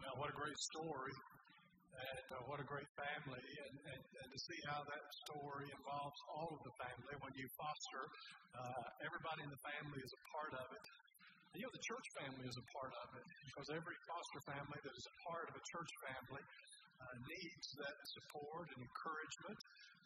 Well, what a great story. And uh, what a great family. And, and, and, to see how that story involves all of the family. When you foster, uh, everybody in the family is a part of it. And, you know, the church family is a part of it because every foster family that is a part of a church family uh, needs that support and encouragement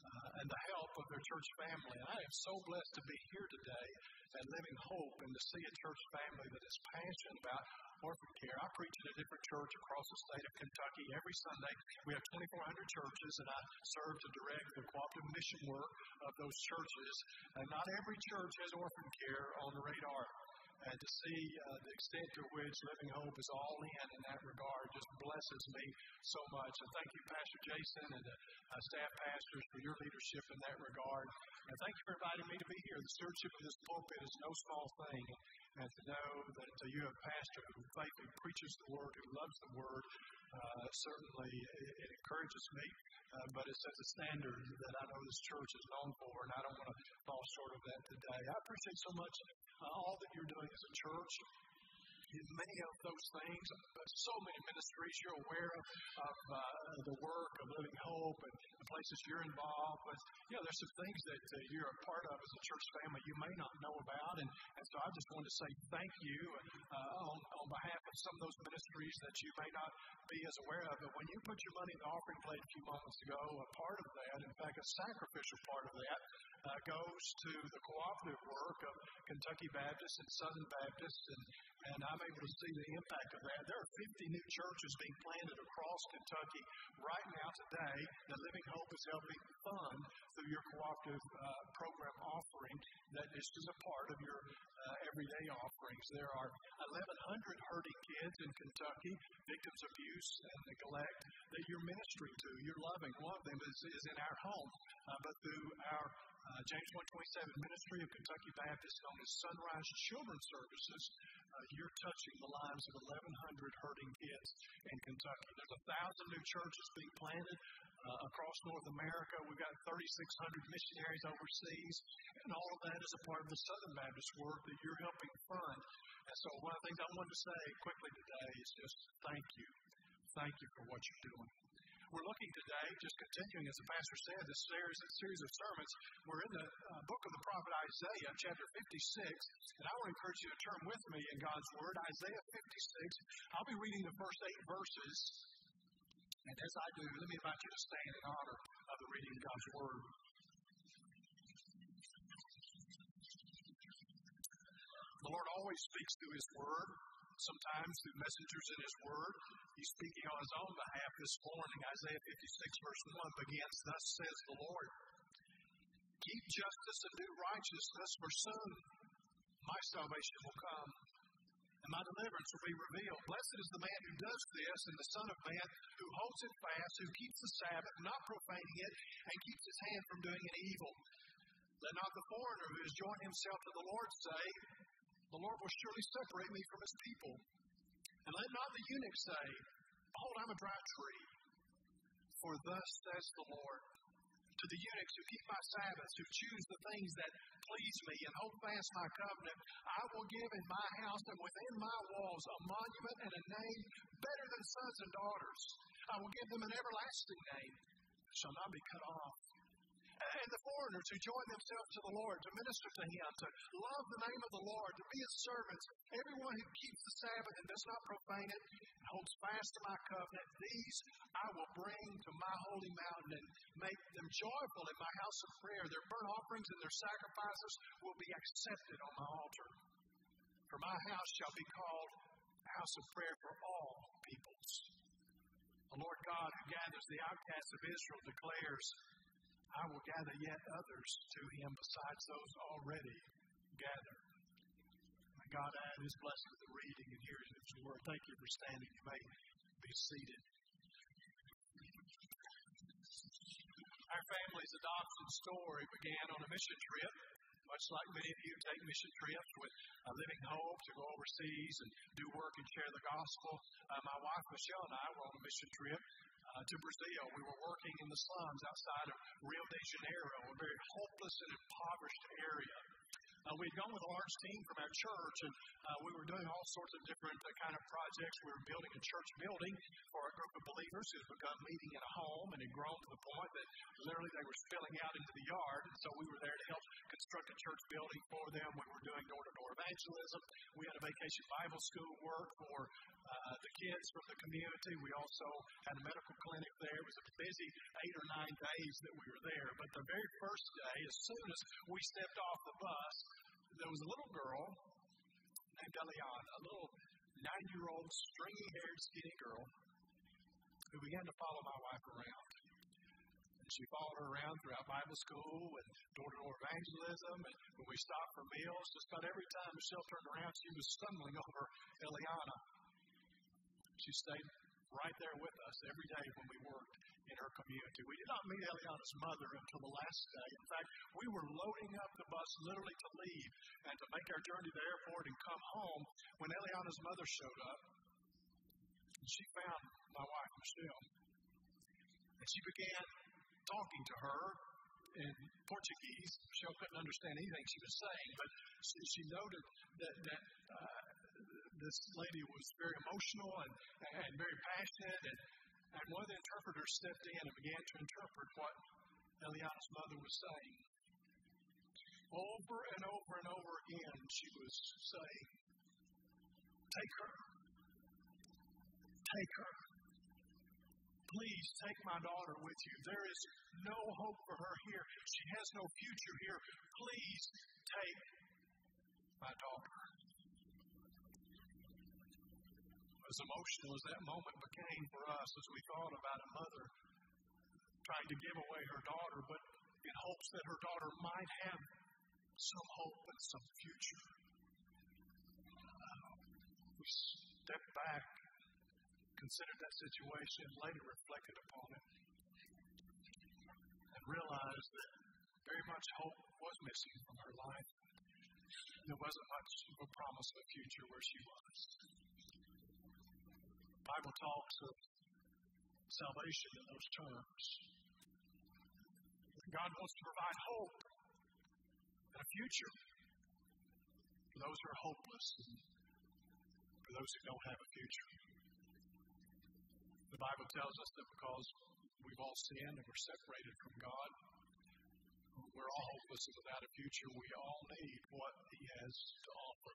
uh, and the help of their church family. And I am so blessed to be here today at Living Hope and to see a church family that is passionate about orphan care. I preach at a different church across the state of Kentucky every Sunday. We have 2,400 churches, and I serve to direct the cooperative mission work of those churches. And not every church has orphan care on the radar. And to see uh, the extent to which Living Hope is all in in that regard just blesses me so much. And thank you, Pastor Jason and the uh, staff pastors, for your leadership in that regard. And thank you for inviting me to be here. The stewardship of this pulpit is no small thing and to know that uh, you have a pastor who faithfully preaches the word, who loves the word, uh, certainly it, it, encourages me. Uh, but it sets a standard that I know this church is known for, and I don't want to fall short of that today. I appreciate so much uh, all that you're doing as a church in many of those things, so many ministries you're aware of, of uh, the work of Living Hope and the places you're involved. But, you know, there's some things that uh, you're a part of as a church family you may not know about. And, and so I just want to say thank you uh, on, on behalf of some of those ministries that you may not be as aware of. But when you put your money in the offering plate a few moments ago, a part of that, in fact, a sacrificial part of that, uh, goes to the cooperative work of Kentucky Baptist and Southern Baptist, and, and I'm able to see the impact of that. There are 50 new churches being planted across Kentucky right now today that Living Hope is helping fund through your cooperative uh, program offering that is just a part of your uh, everyday offerings. There are 1,100 hurting kids in Kentucky, victims of abuse and neglect that you're ministering to. You're loving. One of them is, is in our home, uh, but through our uh, James 127 Ministry of Kentucky Baptist, known as Sunrise Children's Services, uh, you're touching the lives of 1,100 hurting kids in Kentucky. There's a thousand new churches being planted uh, across North America. We've got 3,600 missionaries overseas, and all of that is a part of the Southern Baptist work that you're helping fund. And so, one of the things I wanted to say quickly today is just thank you. Thank you for what you're doing. We're looking today, just continuing, as the pastor said, this series, series of sermons. We're in the uh, book of the prophet Isaiah, chapter 56, and I want to encourage you to turn with me in God's Word, Isaiah 56. I'll be reading the first eight verses, and as I do, let me invite you to stand in honor of the reading of God's Word. The Lord always speaks through His Word sometimes through messengers in His Word. He's speaking on His own behalf this morning. Isaiah 56, verse 1 begins Thus says the Lord, Keep justice and do righteousness, for soon my salvation will come, and my deliverance will be revealed. Blessed is the man who does this, and the Son of Man who holds it fast, who keeps the Sabbath, not profaning it, and keeps his hand from doing an evil. Let not the foreigner who has joined himself to the Lord say, the Lord will surely separate me from his people. And let not the eunuch say, Behold, I'm a dry tree. For thus says the Lord to the eunuchs who keep my Sabbaths, who choose the things that please me and hold fast my covenant, I will give in my house and within my walls a monument and a name better than sons and daughters. I will give them an everlasting name, shall not be cut off and the foreigners who join themselves to the Lord to minister to Him, to love the name of the Lord, to be His servants, everyone who keeps the Sabbath and does not profane it and holds fast to my covenant, these I will bring to my holy mountain and make them joyful in my house of prayer. Their burnt offerings and their sacrifices will be accepted on my altar. For my house shall be called a house of prayer for all peoples. The Lord God who gathers the outcasts of Israel declares, I will gather yet others to him besides those already gathered. May God add his blessing to the reading and hearing of his word. Thank you for standing. You may be seated. Our family's adoption story began on a mission trip, much like many of you take mission trips with a Living Hope to go overseas and do work and share the gospel. Uh, my wife Michelle and I were on a mission trip uh, to Brazil. We were working in the slums outside of Rio de Janeiro, a very hopeless and impoverished area. Uh, we'd gone with a large team from our church, and uh, we were doing all sorts of different uh, kind of projects. We were building a church building for a group of believers who had begun meeting in a home and had grown to the point that literally they were spilling out into the yard. And so we were there to help construct a church building for them. We were doing door to door evangelism. We had a vacation Bible school work for uh, the kids from the community. We also had a medical clinic there. It was a busy eight or nine days that we were there. But the very first day, as soon as we stepped off the bus, there was a little girl named Eliana, a little nine year old, stringy haired, skinny girl who began to follow my wife around. And she followed her around throughout Bible school and door to door evangelism. And when we stopped for meals, just about every time Michelle turned around, she was stumbling over Eliana. She stayed right there with us every day when we worked in her community. We did not meet Eliana's mother until the last day. In fact, we were loading up the bus literally to leave and to make our journey to the airport and come home when Eliana's mother showed up. And she found my wife, Michelle. And she began talking to her in Portuguese. Michelle couldn't understand anything she was saying, but she, she noted that, that uh, this lady was very emotional and, and very passionate. And, and one of the interpreters stepped in and began to interpret what Eliana's mother was saying. Over and over and over again, she was saying, Take her. Take her. Please take my daughter with you. There is no hope for her here. She has no future here. Please take my daughter. As emotional as that moment became for us as we thought about a mother trying to give away her daughter, but in hopes that her daughter might have some hope and some future. Uh, we stepped back, considered that situation, later reflected upon it, and realized that very much hope was missing from her life. There wasn't much of a promise of a future where she was. Bible talks of salvation in those terms. God wants to provide hope and a future for those who are hopeless and for those who don't have a future. The Bible tells us that because we've all sinned and we're separated from God, we're all hopeless and without a future. We all need what He has to offer.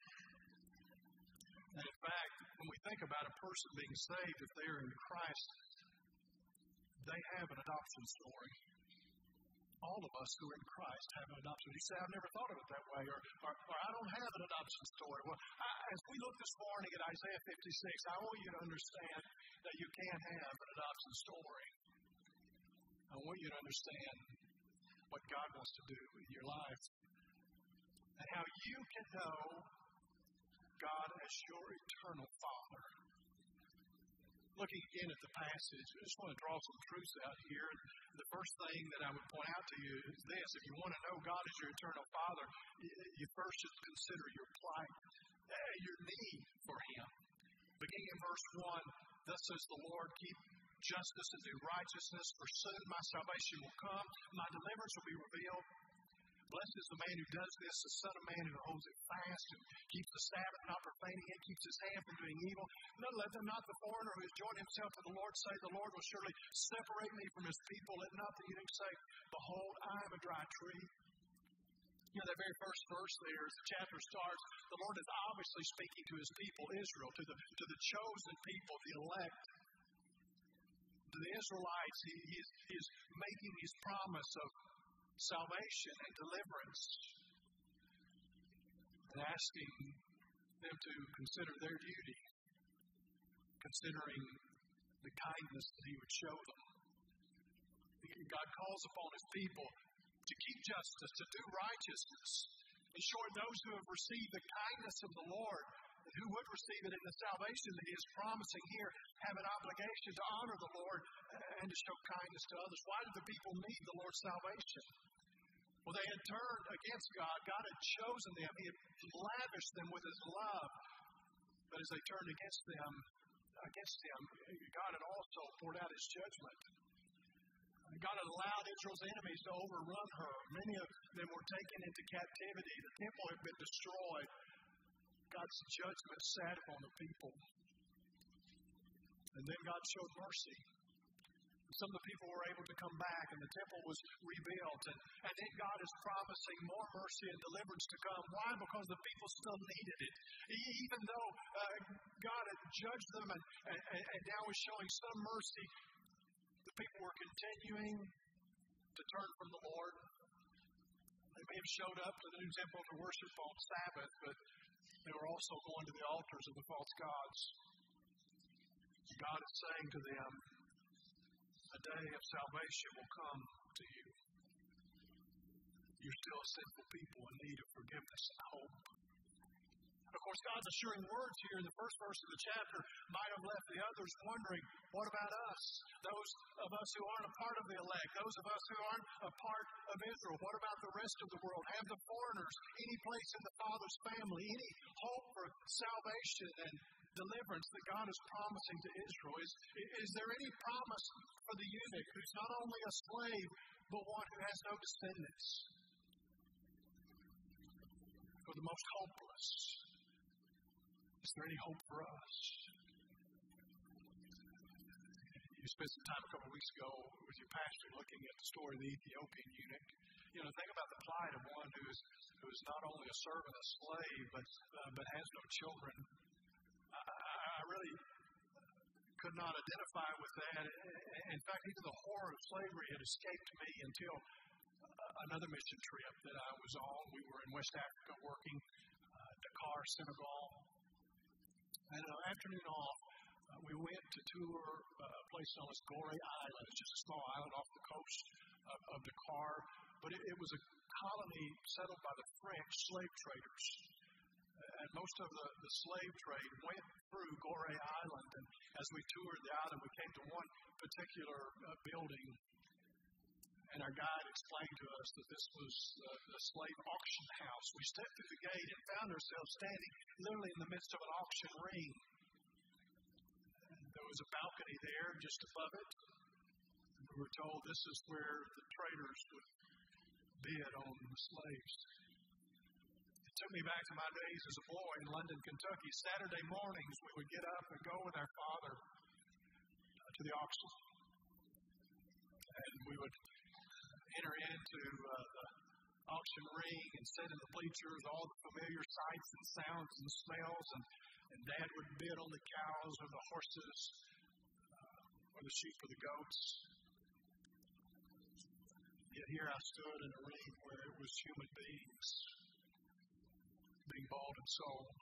And in fact, when we think about a person being saved, if they are in Christ, they have an adoption story. All of us who are in Christ have an adoption. You say, I've never thought of it that way, or, or, or I don't have an adoption story. Well, I, as we look this morning at Isaiah 56, I want you to understand that you can have an adoption story. I want you to understand what God wants to do in your life and how you can know God as your eternal Father. Looking again at the passage, I just want to draw some truths out here. The first thing that I would point out to you is this if you want to know God as your eternal Father, you first should consider your plight, eh, your need for Him. Beginning in verse 1, thus says the Lord, keep justice and do righteousness, for soon my salvation will come, my deliverance will be revealed. Blessed is the man who does this, the Son of Man who holds it fast and keeps the Sabbath, not profaning it, keeps his hand from doing evil. No, let them not the foreigner who has joined himself to the Lord say, The Lord will surely separate me from his people. Let not the eunuch say, Behold, I am a dry tree. You know, that very first verse there, as the chapter starts, the Lord is obviously speaking to his people, Israel, to the, to the chosen people, the elect. To the Israelites, he, he, is, he is making his promise of salvation and deliverance and asking them to consider their duty, considering the kindness that He would show them. God calls upon His people to keep justice, to do righteousness, In short, those who have received the kindness of the Lord who would receive it in the salvation that he is promising here have an obligation to honor the Lord and to show kindness to others. Why did the people need the Lord's salvation? Well, they had turned against God. God had chosen them. He had lavished them with His love. But as they turned against them, against Him, God had also poured out His judgment. God had allowed Israel's enemies to overrun her. Many of them were taken into captivity. The temple had been destroyed. God's judgment sat upon the people. And then God showed mercy. Some of the people were able to come back, and the temple was rebuilt. And, and then God is promising more mercy and deliverance to come. Why? Because the people still needed it. Even though uh, God had judged them and, and, and now is showing some mercy, the people were continuing to turn from the Lord. They may have showed up to the new temple to worship on Sabbath, but they were also going to the altars of the false gods. God is saying to them, a day of salvation will come to you. You're still a sinful people in need of forgiveness and hope. Of course, God's assuring words here in the first verse of the chapter might have left the others wondering, what about us? Those of us who aren't a part of the elect, those of us who aren't a part of Israel, what about the rest of the world? Have the foreigners any place in the Father's family, any hope for salvation and deliverance that God is promising to Israel? Is, is there any promise for the eunuch who's not only a slave, but one who has no descendants? For the most hopeless, is there any hope for us? You spent some time a couple of weeks ago with your pastor looking at the story of the Ethiopian eunuch. You know, think about the plight of one who is who is not only a servant, a slave, but uh, but has no children. I, I really could not identify with that. In fact, even the horror of slavery had escaped me until uh, another mission trip that I was on. We were in West Africa working, uh, Dakar, Senegal, and an afternoon off, uh, we went to tour uh, a place known as Gorée Island. It's just a small island off the coast of, of Dakar, but it, it was a colony settled by the French slave traders. And most of the, the slave trade went through Gorée Island. And as we toured the island, we came to one particular uh, building and our guide explained to us that this was uh, the slave auction house. We stepped through the gate and found ourselves standing literally in the midst of an auction ring. There was a balcony there just above it. We were told this is where the traders would bid on the slaves. It took me back to my days as a boy in London, Kentucky. Saturday mornings, we would get up and go with our father to the auction. And we would enter into uh, the auction ring and sit in the bleachers, all the familiar sights and sounds and smells, and, and Dad would bid on the cows or the horses uh, or the sheep or the goats. Yet here I stood in a ring where it was human beings being bought and sold.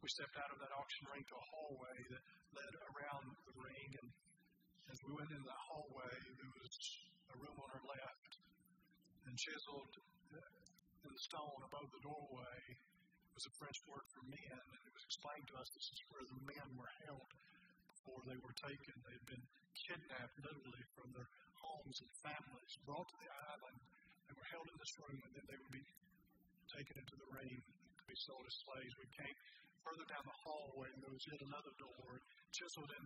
We stepped out of that auction ring to a hallway that led around the ring, and as we went into the hallway, there was a room on our left, and chiseled in the stone above the doorway was a French word for men, and it was explained to us this is where the men were held before they were taken. They had been kidnapped literally from their homes and families, brought to the island. They were held in this room, and then they would be taken into the ring to be sold as slaves. We came further down the hallway, and there was yet another door chiseled in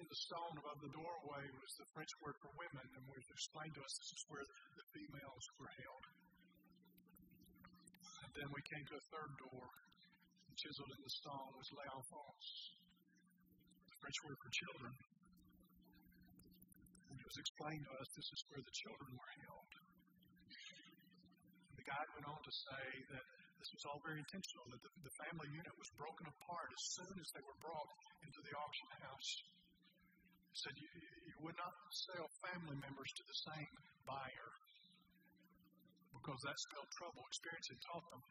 in the stone above the doorway was the French word for women, and was explained to us this is where the females were held. And then we came to a third door, chiseled in the stone was l'enfance, the French word for children. And it was explained to us this is where the children were held. And the guide went on to say that this was all very intentional, that the, the family unit was broken apart as soon as they were brought into the auction house. He said you, you would not sell family members to the same buyer because that spelled trouble. Experience had taught them.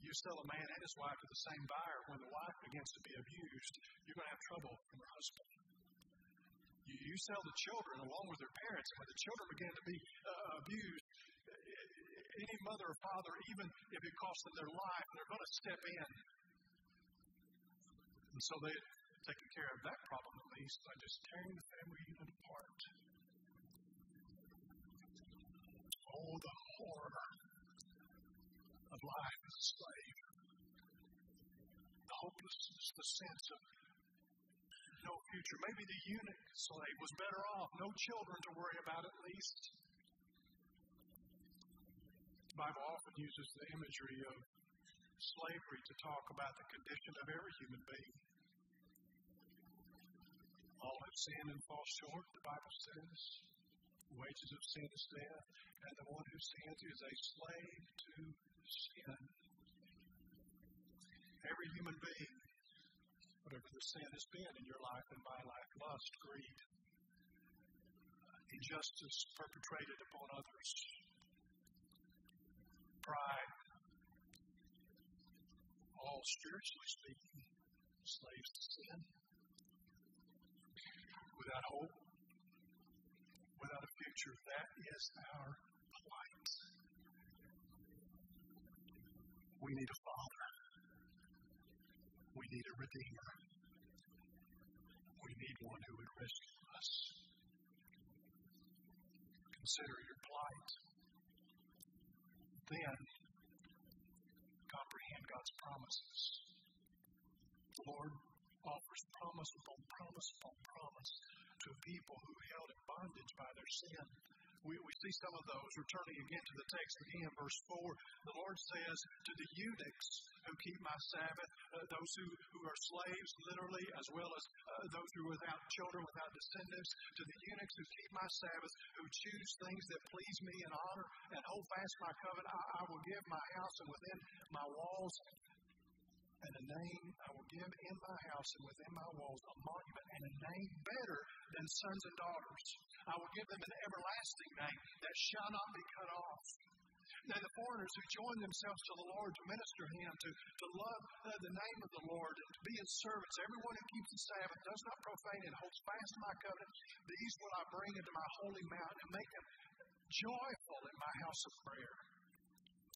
You sell a man and his wife to the same buyer, when the wife begins to be abused, you're going to have trouble from her husband. You, sell the children along with their parents, when the children begin to be uh, abused, any mother or father, even if it costs them their life, they're going to step in. And so they taken care of that problem at least by just tearing the family unit apart. Oh, the horror of life as a slave. The hopelessness, the sense of no future. Maybe the eunuch slave was better off, no children to worry about at least. Bible often uses the imagery of slavery to talk about the condition of every human being. All have sinned and fall short, the Bible says. The wages of sin is death, and the one who sins is a slave to sin. Every human being, whatever the sin has been in your life and my life, lust, greed, injustice perpetrated upon others, pride, all spiritually speaking, slaves to sin, without hope, without a future. That is our plight. We need a Father. We need a Redeemer. We need one who would rescue us. Consider your plight. Then comprehend God's promises. The Lord offers promise upon promise upon promise to a people who held in bondage by their sin. We, we see some of those. Returning again to the text again, verse 4, the Lord says to the eunuchs who keep my Sabbath, uh, those who, who are slaves, literally, as well as uh, those who are without children, without descendants, to the eunuchs who keep my Sabbath, who choose things that please me and honor and hold fast my covenant, I, I will give my house and within my walls and a name I will give in my house and within my walls a monument and a name better than sons and daughters. I will give them an everlasting name that shall not be cut off. Now, the foreigners who join themselves to the Lord to minister Him, to, to love uh, the name of the Lord, and to be His servants, everyone who keeps the Sabbath, does not profane and holds fast my covenant, these will I bring into my holy mountain and make them joyful in my house of prayer.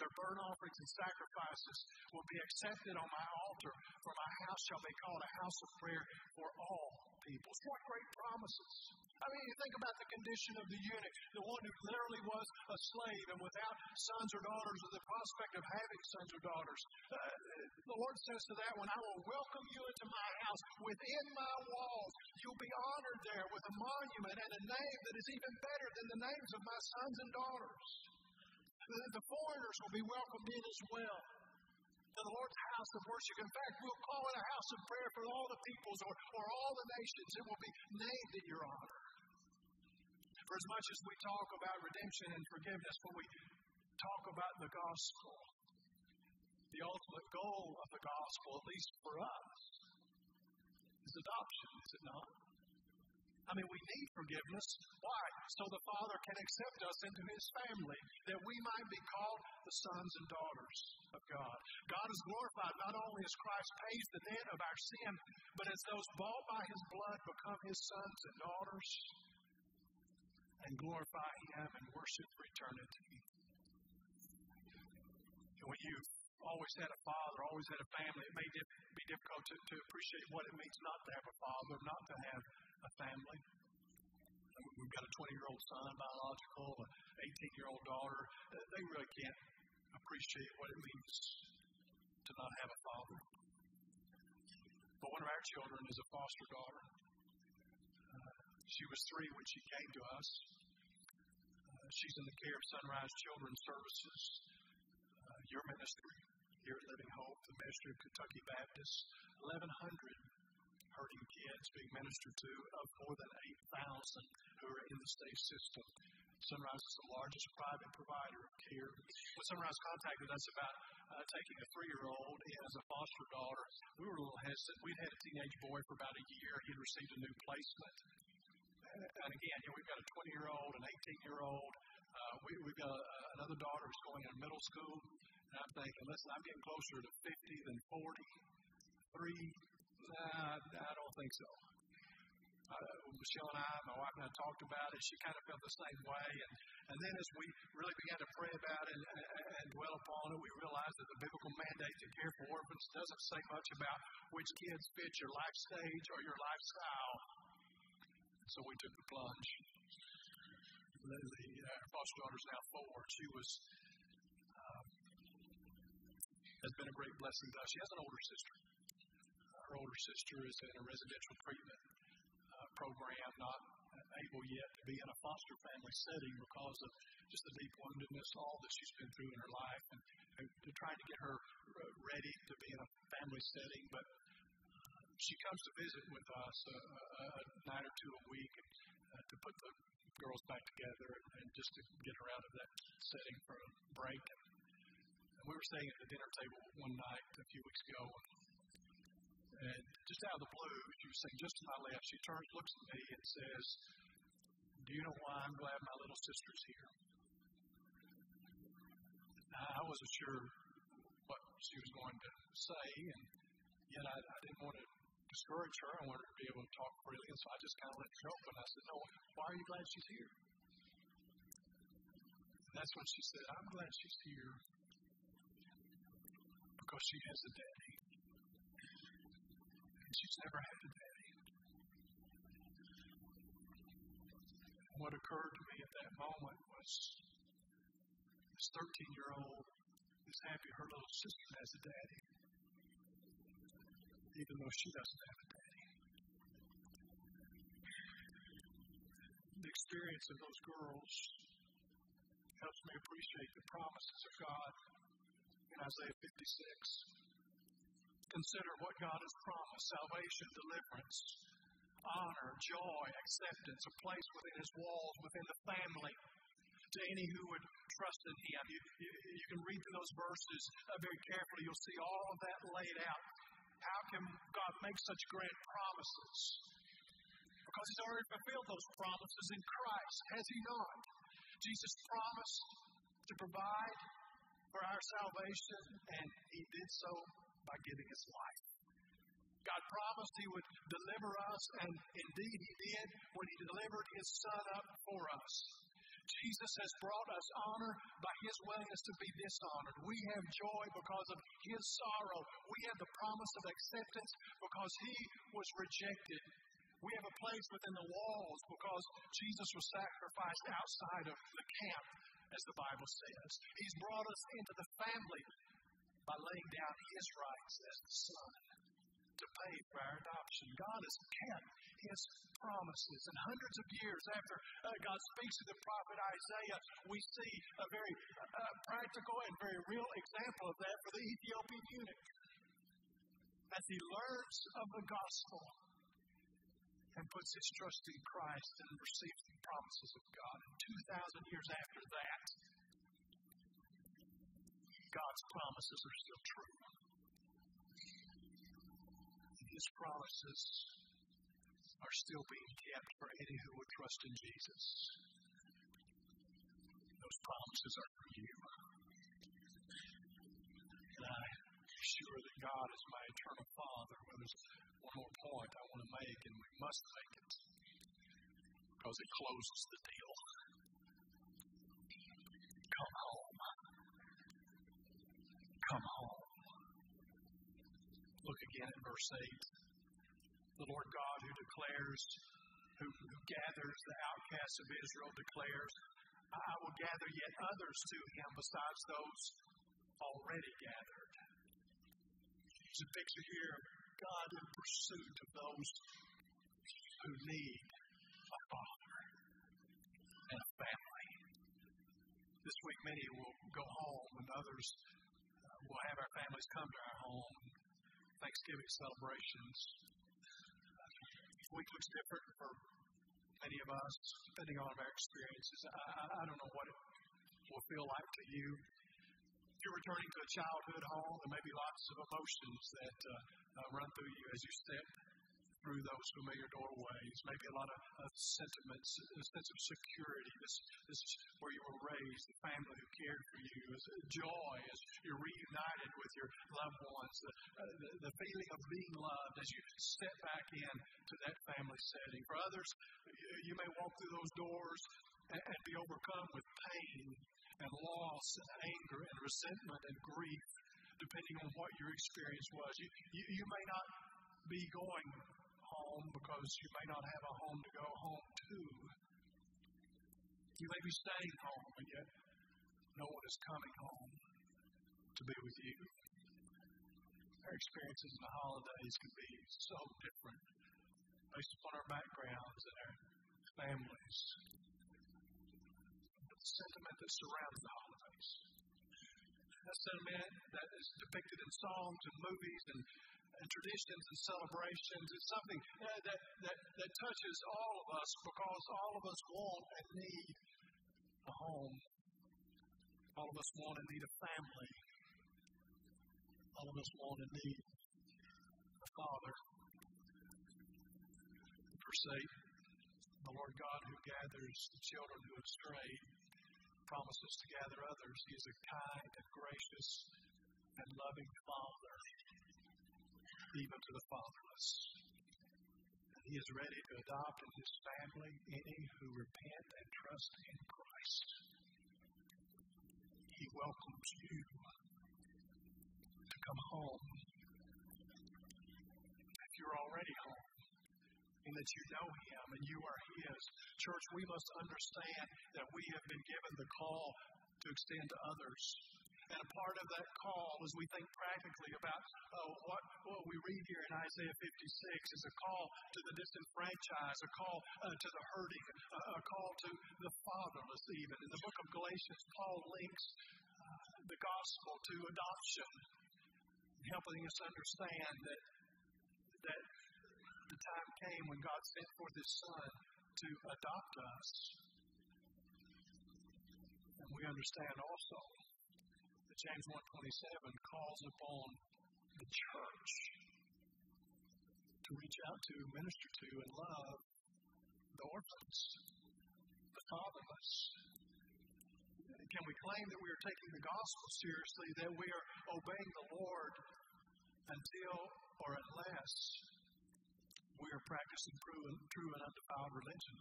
Their burnt offerings and sacrifices will be accepted on my altar, for my house shall be called a house of prayer for all peoples. What great promises! I mean, you think about the condition of the eunuch, the one who literally was a slave and without sons or daughters, or the prospect of having sons or daughters. Uh, the Lord says to that one, I will welcome you into my house. Within my walls, you'll be honored there with a monument and a name that is even better than the names of my sons and daughters. The foreigners will be welcomed in as well to the Lord's house of worship. In fact, we'll call it a house of prayer for all the peoples or, or all the nations. It will be named in your honor. For as much as we talk about redemption and forgiveness, when we talk about the gospel, the ultimate goal of the gospel, at least for us, is adoption, is it not? I mean, we need forgiveness. Why? So the Father can accept us into His family, that we might be called the sons and daughters of God. God is glorified not only as Christ pays the debt of our sin, but as those bought by His blood become His sons and daughters and glorify Him and worship for eternity. And when you've always had a father, always had a family, it may be difficult to, to appreciate what it means not to have a father, not to have a family. We've got a 20 year old son, biological, an 18 year old daughter. They really can't appreciate what it means to not have a father. But one of our children is a foster daughter. She was three when she came to us. Uh, she's in the care of Sunrise Children's Services, uh, your ministry here at Living Hope, the ministry of Kentucky Baptist. 1,100 hurting kids being ministered to of more than 8,000 who are in the state system. Sunrise is the largest private provider of care. When Sunrise contacted us about uh, taking a three-year-old as a foster daughter, we were a little hesitant. We'd had a teenage boy for about a year. He'd received a new placement. And again, you know, we've got a 20-year-old, an 18-year-old. Uh, we, we've got uh, another daughter who's going into middle school. And I'm thinking, listen, I'm getting closer to 50 than 40. Three Nah, I don't think so. Uh, Michelle and I, my wife and I talked about it. She kind of felt the same way. And, and then as we really began to pray about it and, and dwell upon it, we realized that the biblical mandate to care for orphans doesn't say much about which kids fit your life stage or your lifestyle. So we took the plunge. The, the uh, foster daughter's now four. She was uh, has been a great blessing to us. She has an older sister her older older sister is in a residential treatment uh, program, not able yet to be in a foster family setting because of just the deep woundedness, all that she's been through in her life, and, and to try to get her uh, ready to be in a family setting. But she comes to visit with us a, a, a night or two a week uh, to put the girls back together and, and just to get her out of that setting for a break. And we were staying at the dinner table one night a few weeks ago, and just out of the blue, she was sitting just to my left. She turns, looks at me, and says, "Do you know why I'm glad my little sister's here?" I wasn't sure what she was going to say, and yet I, I didn't want to discourage her. I wanted her to be able to talk freely, and so I just kind of let her open. I said, No, why are you glad she's here? And that's when she said, I'm glad she's here because she has a daddy. And she's never had a daddy. And what occurred to me at that moment was this 13 year old is happy her little sister has a daddy even though she doesn't have a daddy. The experience of those girls helps me appreciate the promises of God in Isaiah 56. Consider what God has promised salvation, deliverance, honor, joy, acceptance, a place within His walls, within the family. To any who would trust in Him. You, you, you can read through those verses uh, very carefully. You'll see all of that laid out how can God make such grand promises? Because He's already fulfilled those promises in Christ, has He not? Jesus promised to provide for our salvation, and He did so by giving His life. God promised He would deliver us, and indeed He did when He delivered His Son up for us. Jesus has brought us honor by his willingness to be dishonored. We have joy because of his sorrow. We have the promise of acceptance because he was rejected. We have a place within the walls because Jesus was sacrificed outside of the camp, as the Bible says. He's brought us into the family by laying down his rights as the Son to pay for our adoption. God has kept his promises. And hundreds of years after uh, God speaks to the prophet Isaiah, we see a very uh, practical and very real example of that for the Ethiopian eunuch. As he learns of the gospel and puts his trust in Christ and receives the promises of God. And 2,000 years after that, God's promises are still true. His promises are still being kept for any who would trust in Jesus. Those promises are for you. And I'm sure that God is my eternal Father. Well, there's one more point I want to make, and we must make it because it closes the deal. Come home. Come home. Look again at verse 8 the Lord God who declares, who, who gathers the outcasts of Israel, declares, I will gather yet others to him besides those already gathered. It's a picture here God in pursuit of those who need a father and a family. This week, many will go home, and others uh, will have our families come to our home. Thanksgiving celebrations week looks different for many of us, depending on our experiences. I, I don't know what it will feel like to you. If you're returning to a childhood home, there may be lots of emotions that uh, uh, run through you as you step through those familiar doorways. Maybe a lot of, of sentiments, a sense of security. This, this is where you were raised, the family who cared for you. As joy as you're reunited with your loved ones. The, uh, the, the feeling of being loved as you step back in to that family setting. For others, you may walk through those doors and, and be overcome with pain and loss and anger and resentment and grief, depending on what your experience was. You, you, you may not be going home because you may not have a home to go home to. You may be staying home, and yet no one is coming home to be with you. Our experiences in the holidays can be so different based upon our backgrounds and our families. But The sentiment that surrounds the holidays. That sentiment that is depicted in songs and movies and, and traditions and celebrations is something that, that, that, that touches all of us because all of us want and need a home. All of us want and need a family. All of us want and need a father. Forsake the Lord God who gathers the children who have strayed, promises to gather others. He is a kind and gracious and loving Father, even to the fatherless. And He is ready to adopt in His family any who repent and trust in Christ. He welcomes you to come home. If you're already home, and that you know Him and you are His. Church, we must understand that we have been given the call to extend to others. And a part of that call, as we think practically about uh, what, what we read here in Isaiah 56, is a call to the disenfranchised, a call uh, to the hurting, uh, a call to the fatherless, even. In the book of Galatians, Paul links uh, the gospel to adoption, helping us understand that, that the time came when God sent forth His Son to adopt us. And we understand also that James 1.27 calls upon the church to reach out to, minister to, and love the orphans, the fatherless. Can we claim that we are taking the gospel seriously, that we are obeying the Lord until or unless we are practicing true and, true and undefiled religion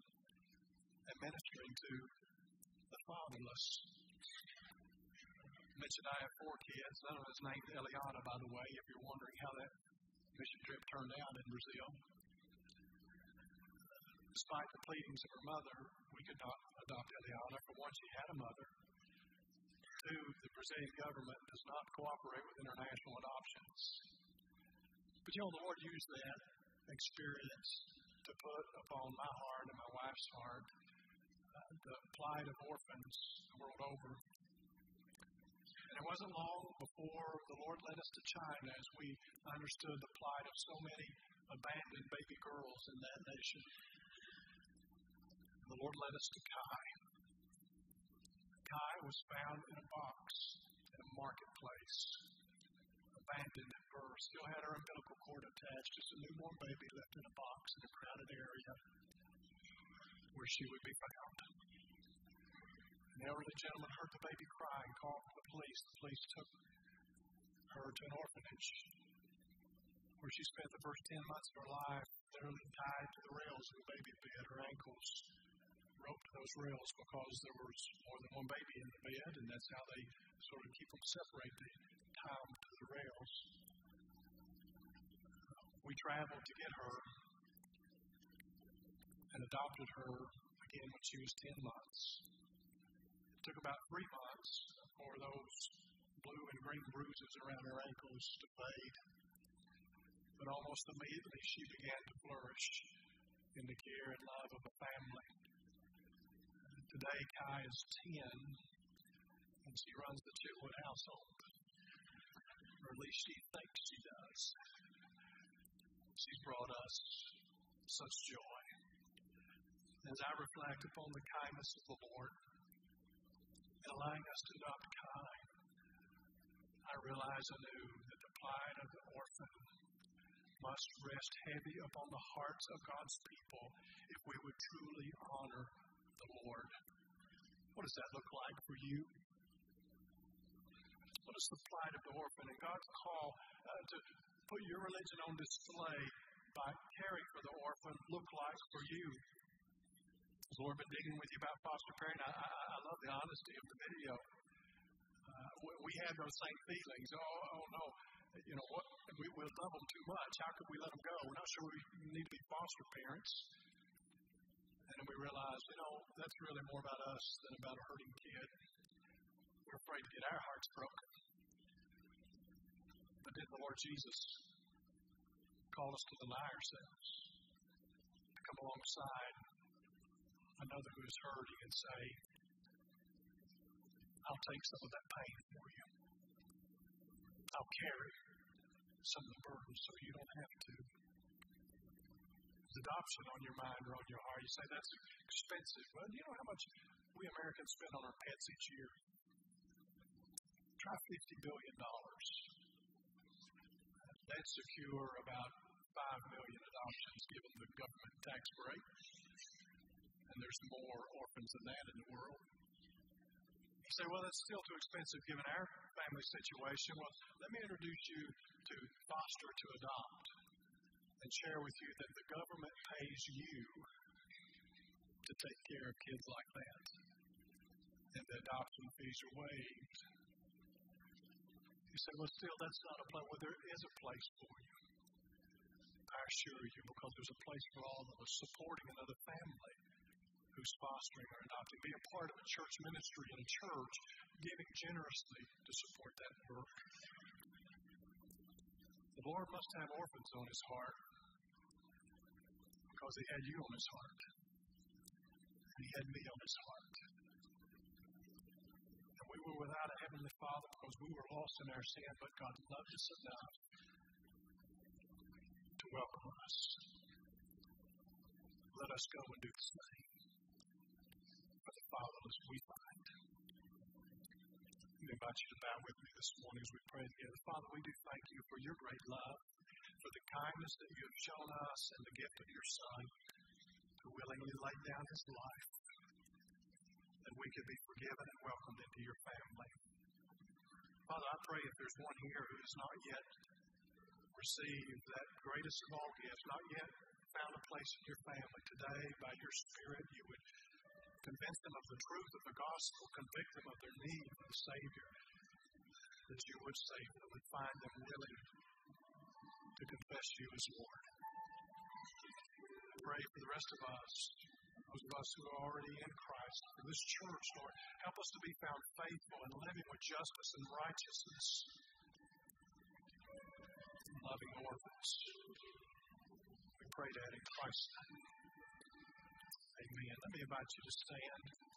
and ministering to the fatherless. I mentioned I have four kids. None of us named Eliana, by the way, if you're wondering how that mission trip turned out in Brazil. Despite the pleadings of her mother, we could not adopt Eliana. For one, she had a mother. Two, the Brazilian government does not cooperate with international adoptions. But you know, the Lord used that experience to put upon my heart and my wife's heart uh, the plight of orphans the world over. And it wasn't long before the Lord led us to China as we understood the plight of so many abandoned baby girls in that nation. The Lord led us to Kai. Kai was found in a box in a marketplace abandoned at birth, still had her umbilical cord attached, just a newborn baby left in a box in a crowded area where she would be found. An elderly gentleman heard the baby cry and called the police. The police took her to an orphanage where she spent the first 10 months of her life literally tied to the rails of the baby bed, her ankles roped to those rails because there was more than one baby in the bed, and that's how they sort of keep them separated time to the rails. We traveled to get her and adopted her again when she was 10 months. Took about three months for those blue and green bruises around her ankles to fade. But almost immediately she began to flourish in the care and love of a family. Today, Kai is 10, and she runs the Chitwood household or at least she thinks she does. She's brought us such joy. As I reflect upon the kindness of the Lord allowing us to adopt Kai, I realize anew that the plight of the orphan must rest heavy upon the hearts of God's people if we would truly honor the Lord. What does that look like for you? What is the plight of the orphan? And God's call uh, to put your religion on display by caring for the orphan look like for you? Has Lord been digging with you about foster parent? I, I, I love the honesty of the video. Uh, we, we had those same feelings. Oh, oh no, you know what? We, we love them too much. How could we let them go? We're not sure we need to be foster parents. And then we realized, you know, that's really more about us than about a hurting kid. We're afraid to get our hearts broken. But did the Lord Jesus call us to deny ourselves, to come alongside another who is hurting and say, I'll take some of that pain for you. I'll carry some of the burden so you don't have to. Is adoption on your mind or on your heart? You say that's expensive. Well, do you know how much we Americans spend on our pets each year? Try $50 billion. That'd secure about 5 million adoptions given the government tax break. And there's more orphans than that in the world. You say, well, that's still too expensive given our family situation. Well, let me introduce you to foster to adopt and share with you that the government pays you to take care of kids like that. And the adoption fees are waived. You say, well, still, that's not a place. Well, there is a place for you. I assure you, because there's a place for all of us supporting another family who's fostering or adopting. Be a part of a church ministry and church, giving generously to support that work. The Lord must have orphans on his heart because he had you on his heart. And he had me on his heart. And we were without a heavenly Father because we were lost in our sin, but God loved us enough to welcome us. Let us go and do the same the fatherless we find. We invite you to bow with me this morning as we pray together. Father, we do thank you for your great love, for the kindness that you have shown us, and the gift of your Son, who willingly laid down his life that we could be forgiven and welcomed into your family. Father, I pray if there's one here who has not yet received that greatest of all gifts, not yet found a place in your family, today, by your Spirit, you would convince them of the truth of the gospel, convict them of their need for the Savior, that you would save them and find them willing to confess you as Lord. I pray for the rest of us, those of us who are already in Christ, for this church, Lord, help us to be found faithful and living with justice and righteousness, loving orphans. We pray that in Christ's name. Amen. Let me invite you to stand.